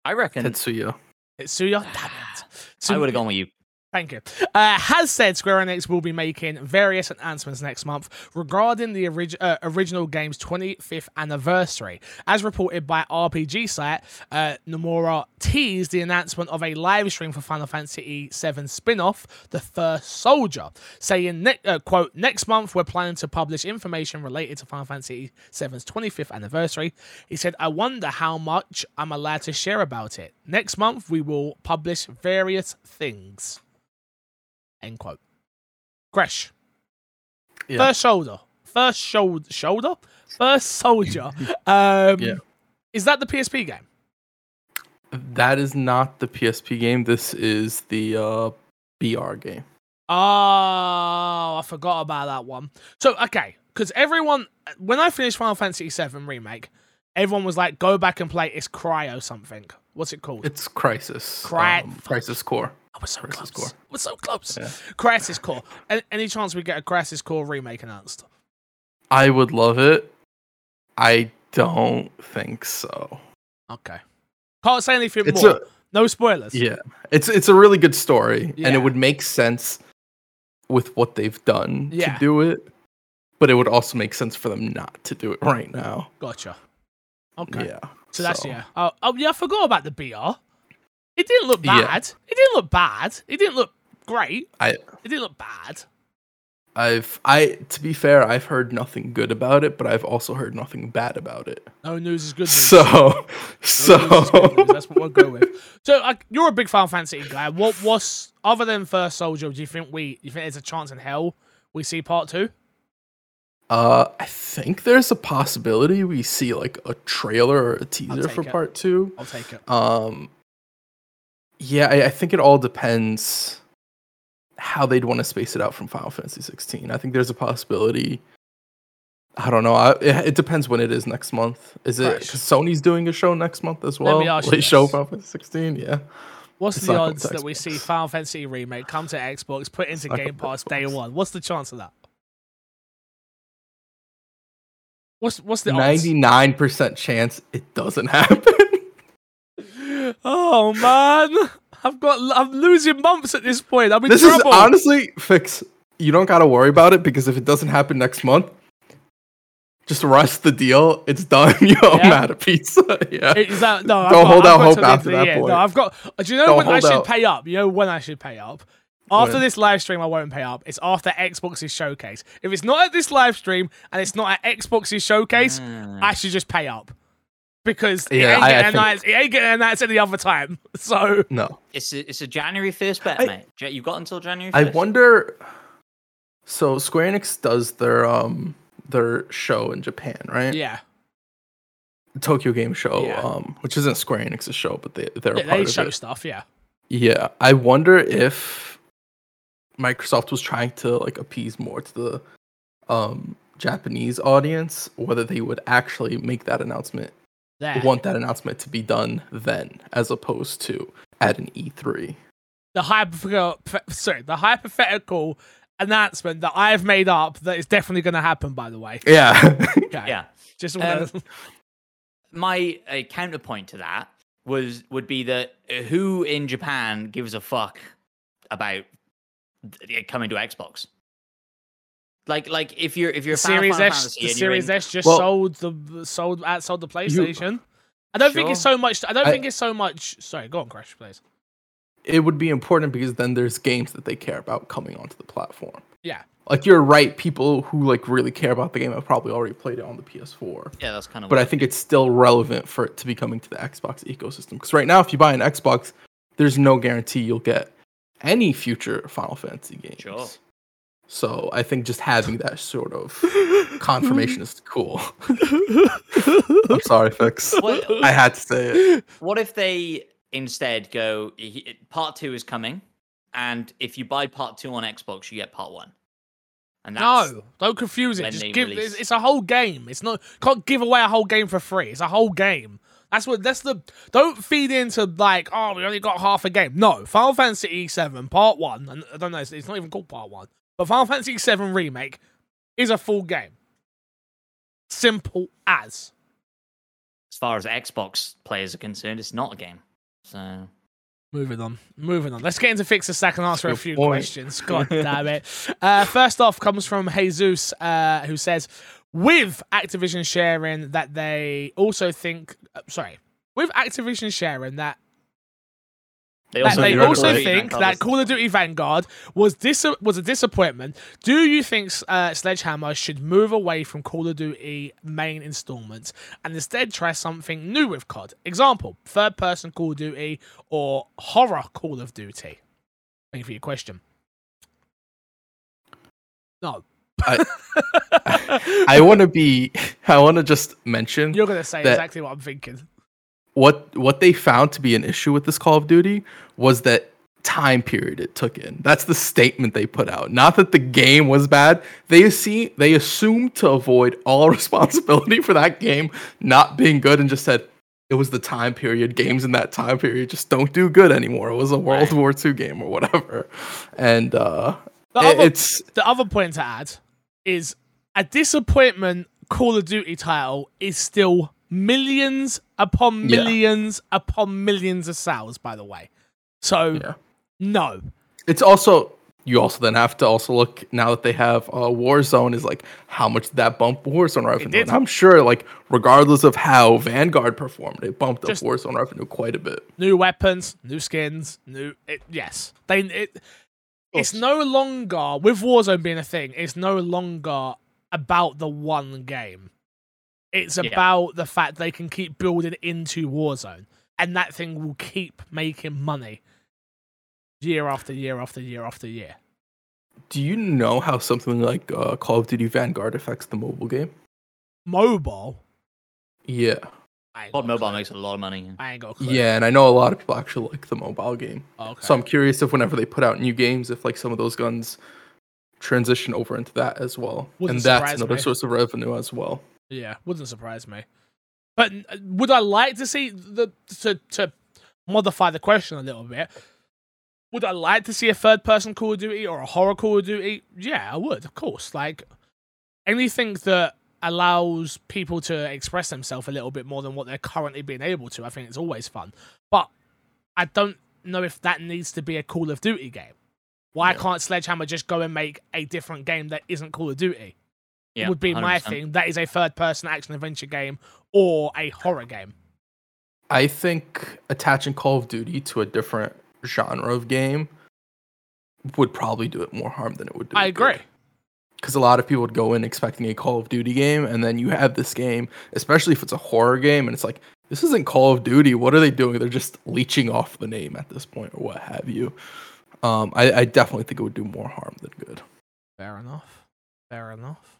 I reckon Tetsuya. Tetsuya? Damn it. I would have gone with you. Thank you. Uh, has said Square Enix will be making various announcements next month regarding the orig- uh, original game's 25th anniversary. As reported by RPG site, uh, Nomura teased the announcement of a live stream for Final Fantasy VII spin-off, The First Soldier, saying, ne- uh, "quote Next month we're planning to publish information related to Final Fantasy VII's 25th anniversary." He said, "I wonder how much I'm allowed to share about it. Next month we will publish various things." End quote. Gresh. Yeah. First shoulder. First shoulder. Shoulder? First soldier. Um, Yeah. Is that the PSP game? That is not the PSP game. This is the uh, BR game. Oh, I forgot about that one. So, okay. Because everyone, when I finished Final Fantasy VII Remake, everyone was like, go back and play It's Cryo something. What's it called? It's Crisis. Cry- um, Crisis Core. Oh, I was so Crisis close. Core. We're so close. Yeah. Crisis Core. Any, chance we get a Crisis Core remake announced? I would love it. I don't think so. Okay. Can't say anything It's more. a no spoilers. yeah. It's it's a really good story, and it would make sense with what they've done Yeah. to do it. But it would also make sense for them not to do it right now. Gotcha. Okay. Yeah. So that's yeah. Oh, oh yeah, I forgot about the BR. It didn't look Yeah. bad. It didn't look bad. It didn't look great. I It didn't look bad. I've I to be fair, I've heard nothing good about it, but I've also heard nothing bad about it. No news is good news. So No so news is good news. That's what we'll go with. So like, you're a big Final Fantasy guy. What was other than First Soldier? Do you think we? Do You think there's a chance in hell we see part two? uh I think there's a possibility we see like a trailer or a teaser for it. part two. I'll take it. Um yeah, I, I think it all depends how they'd want to space it out from Final Fantasy 16. I think there's a possibility. I don't know. I, it, it depends when it is next month. Is it Right. Sony's doing a show next month as Let well? me ask you Late show. Final Fantasy 16. Yeah. What's It's the odds that we see Final Fantasy remake come to Xbox, put into not Game Pass day one? What's the chance of that? What's what's the 99% chance it doesn't happen. Oh man, I've got I'm losing months at this point. I'm in this is honestly fix. You don't got to worry about it because if it doesn't happen next month, just rush the deal. It's done. You owe Yeah? Matt a pizza. yeah. Is that no? I've Don't got- hold I've out got hope till the end after that point. No, I've got. Do you know Don't when I should out. pay up? You know when I should pay up? After When? this live stream, I won't pay up. It's after Xbox's showcase. If it's not at this live stream and it's not at Xbox's showcase, Ah. I should just pay up because it Yeah, ain't I- I getting think- announced. It ain't getting announced any other time. So No. It's a, it's a January first bet, I- mate. You've got until January. 1st. I wonder. So Square Enix does their um their show in Japan, right? yeah, Tokyo Game Show, Yeah. um, which isn't Square Enix's show, but they they're a yeah part they of show it. stuff. Yeah, Yeah, I wonder if Microsoft was trying to like appease more to the um Japanese audience, whether they would actually make that announcement, there. want that announcement to be done then, as opposed to at an E E3. the hypothetical, sorry, the hypothetical announcement that I've made up that is definitely going to happen. By the way, Yeah, okay. Yeah. just Um, my uh, counterpoint to that was would be that uh, who in Japan gives a fuck about coming to Xbox? Like, like if you're if you're the a fan Series of Final S, the Series in- S just Well- sold the sold outsold the PlayStation. I don't think it's so much. I don't I- think it's so much. Sorry, go on, Crash, please. it would be important because then there's games that they care about coming onto the platform. Yeah, Like you're right, people who like really care about the game have probably already played it on the PS4. yeah, that's kind of. but I think it's still relevant for it to be coming to the Xbox ecosystem. Because right now, if you buy an Xbox, there's no guarantee you'll get any future Final Fantasy games. Sure. So I think just having that sort of confirmation is cool. I'm sorry, Fix. What, I had to say it. what if they instead go? Part two is coming, and if you buy part two on Xbox, you get part one. And that's, no, don't confuse it. Just give. release- It's, it's a whole game. It's not. Can't give away a whole game for free. It's a whole game. That's what. That's the. Don't feed into like, oh, we only got half a game. No, Final Fantasy VII Part One, and I don't know, it's, it's not even called Part One, but Final Fantasy VII Remake is a full game. Simple as. As far as Xbox players are concerned, it's not a game. So Moving on, moving on. Let's get into fix a stack and answer a few point. questions. God damn it. Uh, first off, comes from Jesus, uh, who says, with Activision sharing that they also think, uh, sorry, with Activision sharing that they that also, they you also right. think that Call of Duty Vanguard was dis- was a disappointment. Do you think uh, Sledgehammer should move away from Call of Duty main installments and instead try something new with COD? Example: third person Call of Duty or horror Call of Duty. Thank you for your question. No. I want to be. I want to just mention You're gonna say that- exactly what I'm thinking. What what they found to be an issue with this Call of Duty was that time period it took in. That's the statement they put out. Not that the game was bad. They see they assumed to avoid all responsibility for that game not being good and just said it was the time period. Games in that time period just don't do good anymore. It was a World. War II game or whatever. And uh The it- other- it's The other point to add is a disappointment Call of Duty title is still millions upon Yeah. millions upon millions of sales, by the way. So, Yeah. no. it's also you also then have to also look now that they have uh, Warzone is like how much did that bump Warzone revenue. did. And I'm sure like regardless of how Vanguard performed, it bumped Just- up Warzone revenue quite a bit. New weapons, new skins, new. It, yes. They. It, it's no longer, with Warzone being a thing, it's no longer about the one game. It's Yeah. about the fact they can keep building into Warzone. And that thing will keep making money year after year after year after year. Do you know how something like uh, Call of Duty Vanguard affects the mobile game? Mobile. Yeah. I ain't COD Mobile clue. makes a lot of money. I ain't got a clue. Yeah, and I know a lot of people actually like the mobile game. Okay. So I'm curious if whenever they put out new games, if like some of those guns transition over into that as well. Wouldn't and that's another me. source of revenue as well. Yeah, wouldn't surprise me. But uh, would I like to see the to to modify the question a little bit? Would I like to see a third person Call of Duty or a horror Call of Duty? Yeah, I would, of course. Like anything that allows people to express themselves a little bit more than what they're currently being able to, I think it's always fun. But I don't know if that needs to be a Call of Duty game. Why Yeah. can't Sledgehammer just go and make a different game that isn't Call of Duty? Yeah, would be my 100%. thing. That is a third person action adventure game or a horror game. I think attaching Call of Duty to a different genre of game would probably do it more harm than it would do. I agree. Because a lot of people would go in expecting a Call of Duty game, and then you have this game, especially if it's a horror game, and it's like, this isn't Call of Duty. What are they doing? They're just leeching off the name at this point, or what have you. Um, I, I definitely think it would do more harm than good. Fair enough. Fair enough.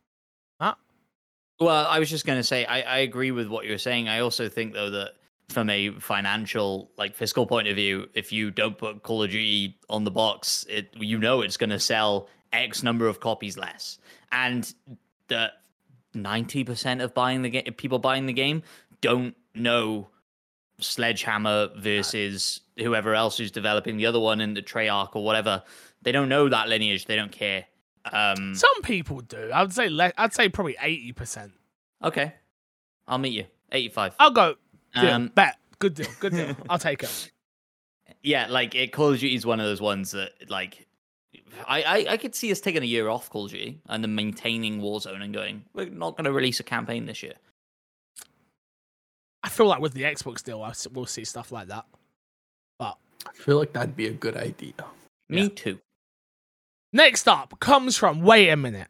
Well, I was just going to say, I, I agree with what you're saying. I also think, though, that from a financial, like fiscal point of view, if you don't put Call of Duty on the box, it you know it's going to sell X number of copies less, and the ninety percent of buying the people buying the game, don't know Sledgehammer versus whoever else who's developing the other one in the Treyarch or whatever. They don't know that lineage. They don't care. Um, Some people do. I would say le- I'd say probably eighty percent. okay, I'll meet you. Eighty-five. I'll go. Deal. Um, Bet. Good deal. Good deal. I'll take it. yeah, like it, Call of Duty is one of those ones that like I, I I could see us taking a year off Call of Duty and then maintaining Warzone and going, we're not going to release a campaign this year. I feel like with the Xbox deal, I s- we'll see stuff like that. But I feel like that'd be a good idea. Me Yeah. too. Next up comes from. Wait a minute.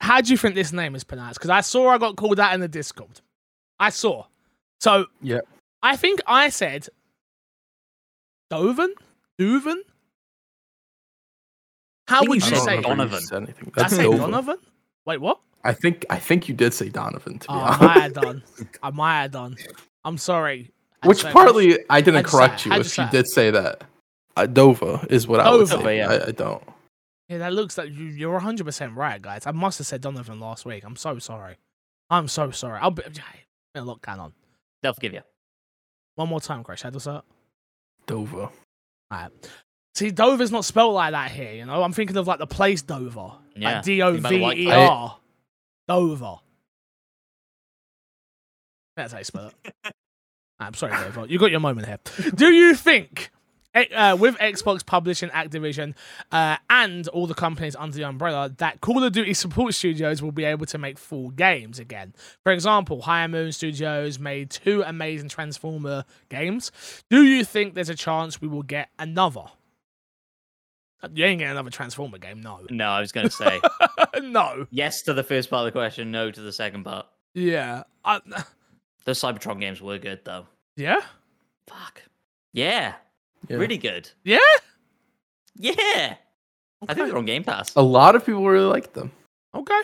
How do you think this name is pronounced? Because I saw I got called out in the Discord. I saw. So Yeah. I think I said Doven? Duven? How would you you say? remember you Donovan. said anything. I say Dover. Donovan? Wait, what? I think I think you did say Donovan to be Oh, I honest. might have done. I might have done. I'm sorry. I Which partly I didn't How'd say correct you if you say did say that. Uh, Dova is what I would Dover, say. yeah. I, I don't. Yeah, that looks like you, you're 100 percent right, guys. I must have said Donovan last week. I'm so sorry. I'm so sorry. I'll be. yeah, been a lot going on. They'll forgive you. One more time, Crash. How does that? Dover. Alright. See, Dover's not spelled like that here, you know? I'm thinking of like the place Dover. Yeah, Like D O think about the V white E place. R. Dover. That's how you spell it. I'm sorry, Dover. You got your moment here. Do you think, uh, with Xbox publishing Activision uh, and all the companies under the umbrella, that Call of Duty support studios will be able to make full games again? For example, High Moon Studios made two amazing Transformer games. Do you think there's a chance we will get another? You ain't getting another Transformer game, no. No, I was going to say no. yes to the first part of the question, no to the second part. Yeah. I, The Cybertron games were good though. yeah. Fuck. Yeah, Yeah. really good. Yeah. Yeah. I think they're on Game Pass. A lot of people really like them. Okay.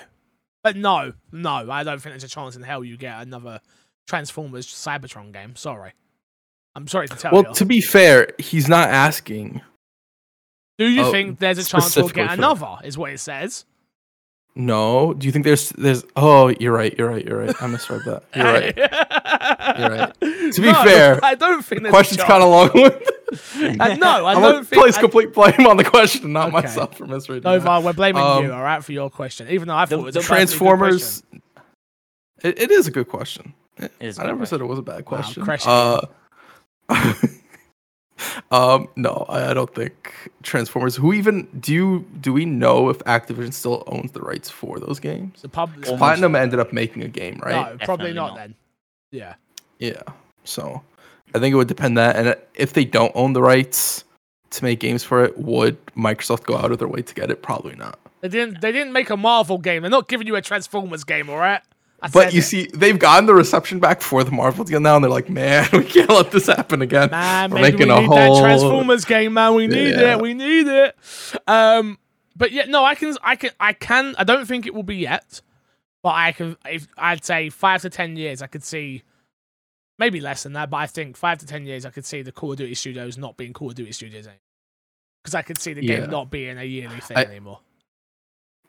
But no, no, I don't think there's a chance in hell you get another Transformers Cybertron game. Sorry. I'm sorry to tell Well, you. Well, to be fair, he's not asking. Do you oh, think there's a chance we'll get another? Is what it says. No. Do you think there's there's? Oh, you're right. You're right. You're right. I misread that. You're right. You're right. To be fair, I don't think there's Question's kind of long. Uh, no, I I'm don't think. place I- complete blame on the question, not Okay. myself for misreading. No. Var, we're blaming Um, you, all right, for your question. Even though I thought the- it was a good Transformers. It, it is a good question. It is a I good never said it was a bad question. crushing uh, um, no, I, I don't think Transformers. Who even do you do we know if Activision still owns the rights for those games? The pub- Platinum ended up making a game, right? No, probably not, not. then. Yeah. Yeah. So I think it would depend that, and if they don't own the rights to make games for it, would Microsoft go out of their way to get it? Probably not. They didn't. They didn't make a Marvel game. They're not giving you a Transformers game, all right? I But you it. see, they've gotten the reception back for the Marvel deal now, and they're like, "Man, we can't let this happen again." man, We're maybe we making a need that whole- Transformers game, man. We need Yeah. it. We need it. Um, but yeah, no, I can, I can, I can. I don't think it will be yet, but I can. If I'd say five to ten years, I could see. Maybe less than that, but I think five to ten years, I could see the Call of Duty studios not being Call of Duty studios anymore. Because I could see the Yeah. game not being a yearly thing I- anymore.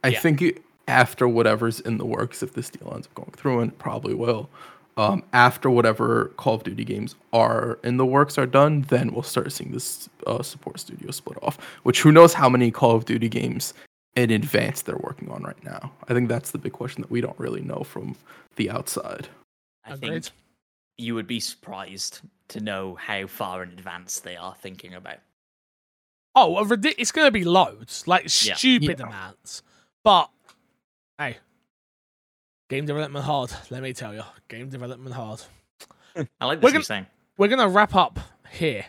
I Yeah. think it, after whatever's in the works, if this deal ends up going through, and it probably will, um, after whatever Call of Duty games are in the works are done, then we'll start seeing this uh, support studio split off. Which who knows how many Call of Duty games in advance they're working on right now. I think that's the big question that we don't really know from the outside. I Agreed. think you would be surprised to know how far in advance they are thinking about. Oh, a ridic- it's going to be loads, like Yeah. stupid Yeah. amounts. But hey, game development hard. Let me tell you, game development hard. I like We're this gonna- We're going to wrap up here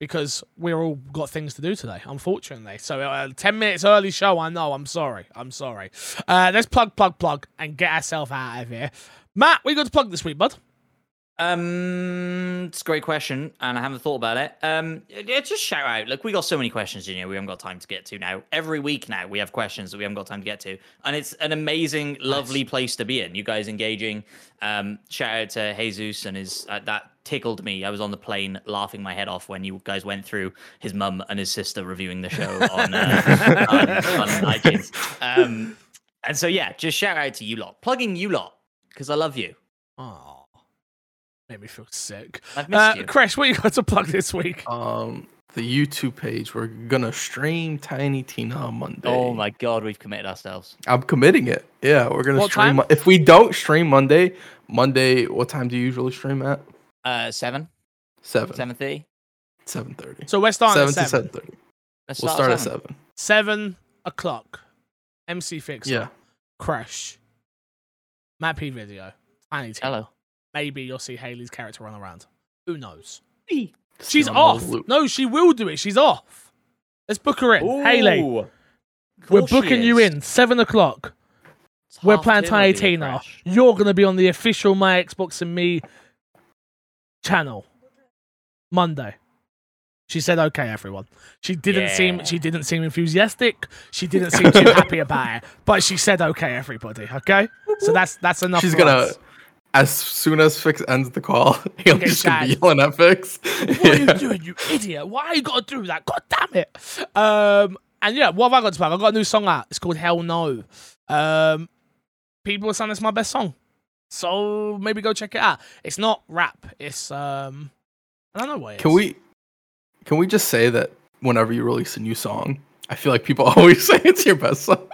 because we're all got things to do today, unfortunately. So uh, ten minutes early show. I know. I'm sorry. I'm sorry. Uh, let's plug, plug, plug, and get ourselves out of here. Matt, we got to plug this week, bud. Um, it's a great question, and I haven't thought about it. Um, yeah, just shout out. Look, we got so many questions, you know, we haven't got time to get to now. Every week now, we have questions that we haven't got time to get to, and it's an amazing, lovely place to be in. You guys engaging. Um, shout out to Jesus and his uh, that tickled me. I was on the plane laughing my head off when you guys went through his mum and his sister reviewing the show on uh, on, on iTunes. Um, and so yeah, just shout out to you lot, plugging you lot because I love you. Oh, made me feel sick. I've missed Uh, you. Crash, what you got to plug this week? Um, the YouTube page, we're gonna stream Tiny Tina on Monday. Oh my god, we've committed ourselves. I'm committing it. Yeah, we're gonna What stream. time? If we don't stream Monday, Monday, what time do you usually stream at? Uh, seven, Seven. seven thirty. Seven thirty. So we're starting Seven at to seven. seven thirty. Let's We'll start at seven. Seven o'clock. MC Fix. Yeah. Crash. Matt P video. Tiny Tim. Hello. Maybe you'll see Haley's character run around. Who knows? She's on off. No, she will do it. She's off. Let's book her in. Haley, we're booking you in. Seven o'clock. It's We're half playing term Tiny Tina. You're going to be on the official My Xbox and Me channel Monday. She said, "Okay, everyone." She didn't seem she didn't seem enthusiastic. She didn't seem too happy about it, but she said, "Okay, everybody." Okay, so that's that's enough. She's for gonna. us. As soon as Fix ends the call, he'll Get just gonna be shagged. yelling at Fix. What are you doing, you idiot? Why you got to do that? God damn it! Um, and yeah, what have I got to plug? I got a new song out. It's called Hell No. Um, people are saying it's my best song, so maybe go check it out. It's not rap. It's um, I don't know what. it Can is. we can we just say that whenever you release a new song, I feel like people always say it's your best song.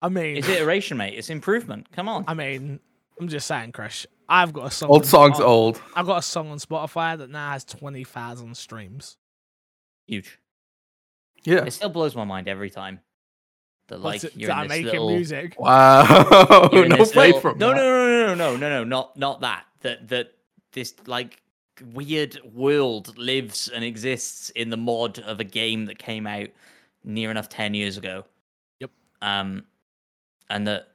I mean, It's iteration, mate. It's improvement. Come on. I mean, I'm just saying, Crash. I've got a song. Old songs on- old. I've got a song on Spotify that now has twenty thousand streams. Huge. Yeah. It still blows my mind every time. That like What's it, you're that in this making little. music. Wow. no this play little- from no, that. no, no, no, no, no, no, no, not not that. That that this like weird world lives and exists in the mod of a game that came out near enough ten years ago. Yep. Um, and that, that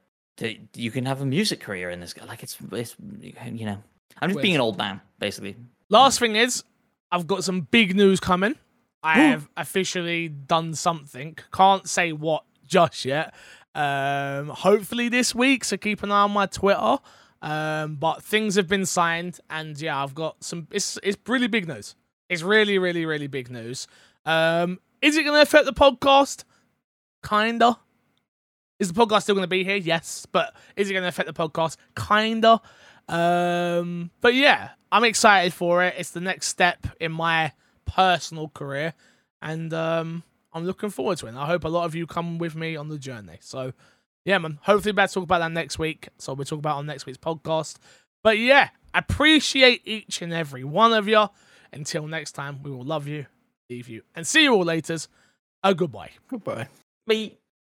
you can have a music career in this. guy. Like it's it's you know. I'm just Weird. being an old man, basically. Last thing is, I've got some big news coming. I have officially done something. Can't say what just yet. Um, hopefully this week, so keep an eye on my Twitter. Um, but things have been signed, and yeah, I've got some. It's it's really big news. It's really, really, really big news. Um, is it going to affect the podcast? Kinda. Is the podcast still going to be here? Yes, but is it going to affect the podcast? Kinda. Um, but yeah, I'm excited for it. It's the next step in my personal career, and um, I'm looking forward to it. And I hope a lot of you come with me on the journey. So, yeah, man. Hopefully, we'll talk about that next week. So we'll talk about it on next week's podcast. But yeah, appreciate each and every one of you. Until next time, we will love you, leave you, and see you all later. A goodbye. Goodbye. But